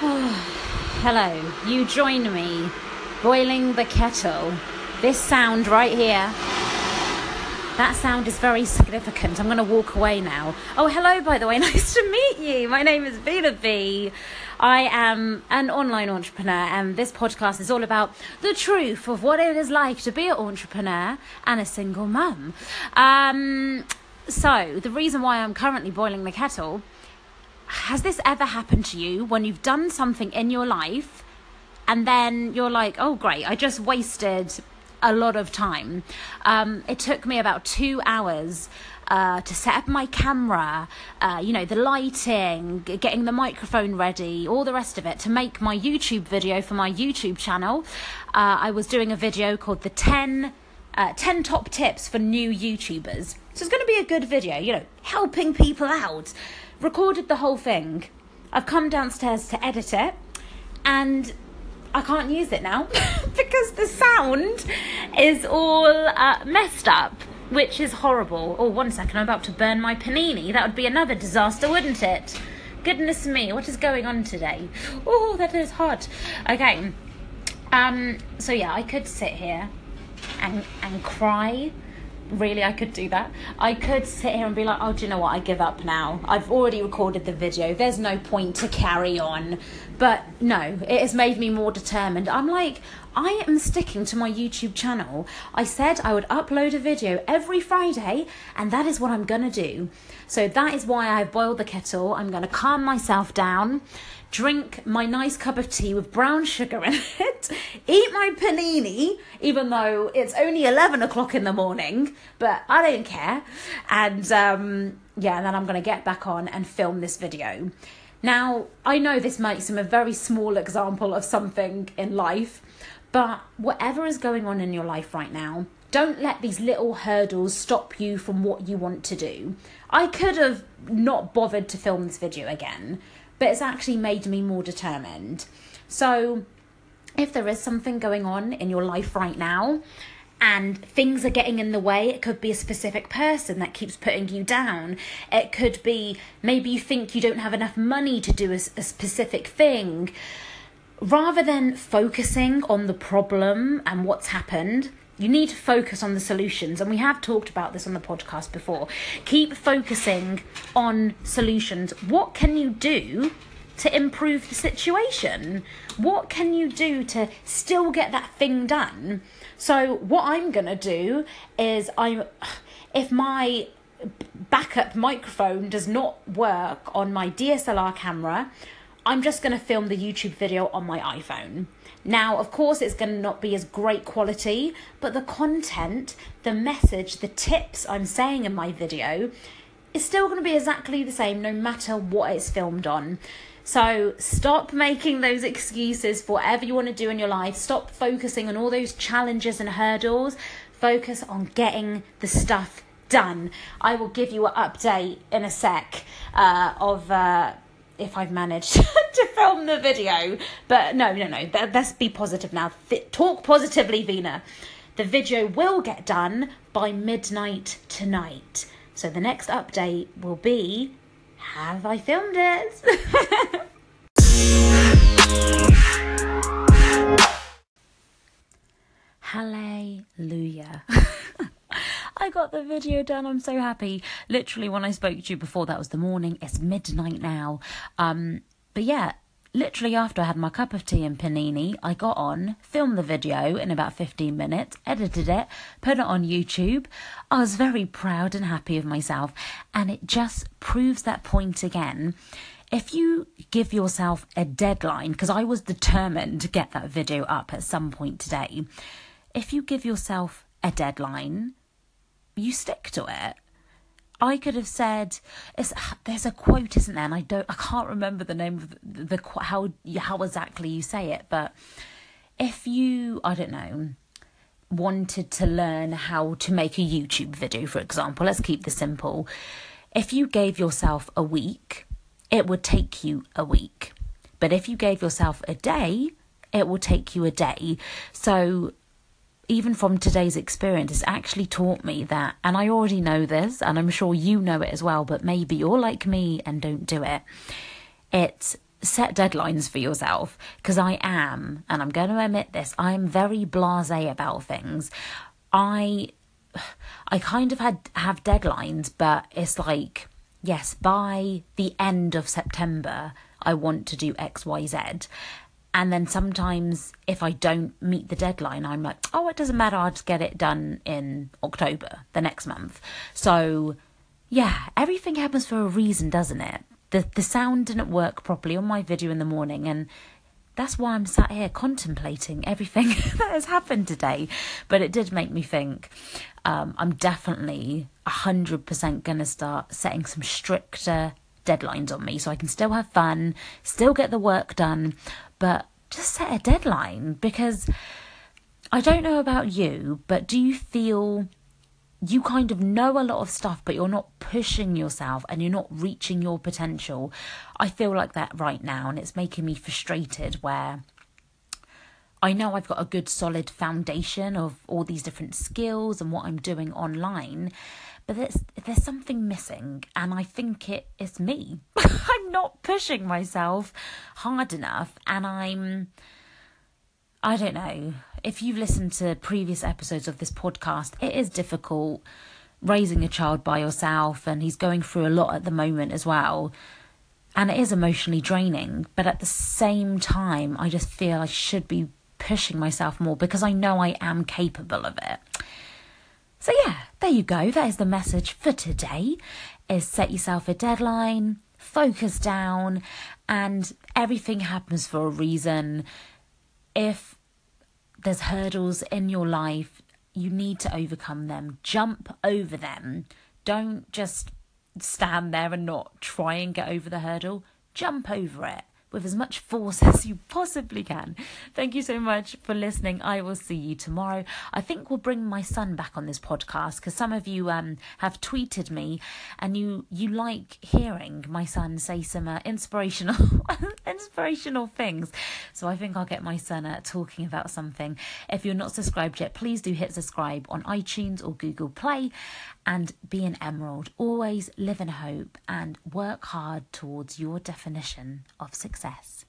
Hello, you join me boiling the kettle. This sound right here. That sound is very significant. I'm going to walk away now. Oh, hello, by the way. Nice to meet you. My name is Veena V. I am an online entrepreneur, and this podcast is all about the truth of what it is like to be an entrepreneur and a single mum. Um, so, the reason why I'm currently boiling the kettle has this ever happened to you when you've done something in your life and then you're like, oh, great, I just wasted a lot of time. Um, it took me about two hours. Uh, to set up my camera, uh, you know, the lighting, getting the microphone ready, all the rest of it to make my YouTube video for my YouTube channel. Uh, I was doing a video called the 10, uh, 10 top tips for new YouTubers. So it's going to be a good video, you know, helping people out recorded the whole thing. I've come downstairs to edit it, and I can't use it now because the sound is all uh, messed up, which is horrible. Oh, one second, I'm about to burn my panini. That would be another disaster, wouldn't it? Goodness me, what is going on today? Oh, that is hot. Okay. Um, so yeah, I could sit here and and cry really I could do that. I could sit here and be like, oh, do you know what? I give up now. I've already recorded the video. There's no point to carry on. But no, it has made me more determined. I'm like, I am sticking to my YouTube channel. I said I would upload a video every Friday, and that is what I'm to do. So that is why I've boiled the kettle. I'm to calm myself down drink my nice cup of tea with brown sugar in it, eat my panini, even though it's only 11 o'clock in the morning, but I don't care. And um, yeah, and then I'm to get back on and film this video. Now, I know this makes seem a very small example of something in life, but whatever is going on in your life right now, don't let these little hurdles stop you from what you want to do. I could have not bothered to film this video again, but it's actually made me more determined. So, if there is something going on in your life right now, and things are getting in the way. It could be a specific person that keeps putting you down. It could be maybe you think you don't have enough money to do a, a, specific thing. Rather than focusing on the problem and what's happened, you need to focus on the solutions. And we have talked about this on the podcast before. Keep focusing on solutions. What can you do to improve the situation? What can you do to still get that thing done? So, what I'm going to do is, I'm, if my backup microphone does not work on my DSLR camera, I'm just going to film the YouTube video on my iPhone. Now, of course, it's going to not be as great quality, but the content, the message, the tips I'm saying in my video is still going to be exactly the same no matter what it's filmed on. So stop making those excuses for whatever you want to do in your life. Stop focusing on all those challenges and hurdles. Focus on getting the stuff done. I will give you an update in a sec uh, of. Uh, if I've managed to film the video. But no, no, no. Let's be positive now. Talk positively, Veena. The video will get done by midnight tonight. So the next update will be Have I filmed it? the video done. I'm so happy. Literally, when I spoke to you before, that was the morning. It's midnight now. Um, but yeah, literally after I had my cup of tea and panini, I got on, filmed the video in about 15 minutes, edited it, put it on YouTube. I was very proud and happy of myself, and it just proves that point again. If you give yourself a deadline, because I was determined to get that video up at some point today, if you give yourself a deadline, you stick to it. I could have said, "There's a quote, isn't there?" And I don't, I can't remember the name of the, the how how exactly you say it. But if you, I don't know, wanted to learn how to make a YouTube video, for example, let's keep this simple. If you gave yourself a week, it would take you a week. But if you gave yourself a day, it will take you a day. So even from today's experience, it's actually taught me that, and I already know this, and I'm sure you know it as well, but maybe you're like me and don't do it. It's set deadlines for yourself because I am, and I'm going to admit this, I am very blasé about things. I I kind of had have deadlines, but it's like yes, by the end of September, I want to do X, Y, Z. And then sometimes if I don't meet the deadline, I'm like, oh, it doesn't matter. I'll just get it done in October, the next month. So, yeah, everything happens for a reason, doesn't it? The, the sound didn't work properly on my video in the morning, and that's why I'm sat here contemplating everything that has happened today. But it did make me think um, I'm definitely 100% going to start setting some stricter deadlines on me so I can still have fun, still get the work done, but just set a deadline because I don't know about you, but do you feel you kind of know a lot of stuff, but you're not pushing yourself and you're not reaching your potential? I feel like that right now, and it's making me frustrated where. I know I've got a good solid foundation of all these different skills and what I'm doing online, but there's there's something missing and i think it is me. I'm not pushing myself hard enough and i'm i don't know. If you've listened to previous episodes of this podcast it is difficult raising a child by yourself and he's going through a lot at the moment as well and it is emotionally draining but at the same time i just feel i should be pushing myself more because i know i am capable of it so yeah, there you go. That is the message for today. Is set yourself a deadline, focus down, and everything happens for a reason. If there's hurdles in your life, you need to overcome them. Jump over them. Don't just stand there and not try and get over the hurdle. Jump over it with as much force as you possibly can. Thank you so much for listening. I will see you tomorrow. I think we'll bring my son back on this podcast because some of you um, have tweeted me and you you like hearing my son say some uh, inspirational inspirational things. So I think I'll get my son uh, talking about something. If you're not subscribed yet, please do hit subscribe on iTunes or Google Play and be an emerald. Always live in hope and work hard towards your definition of success.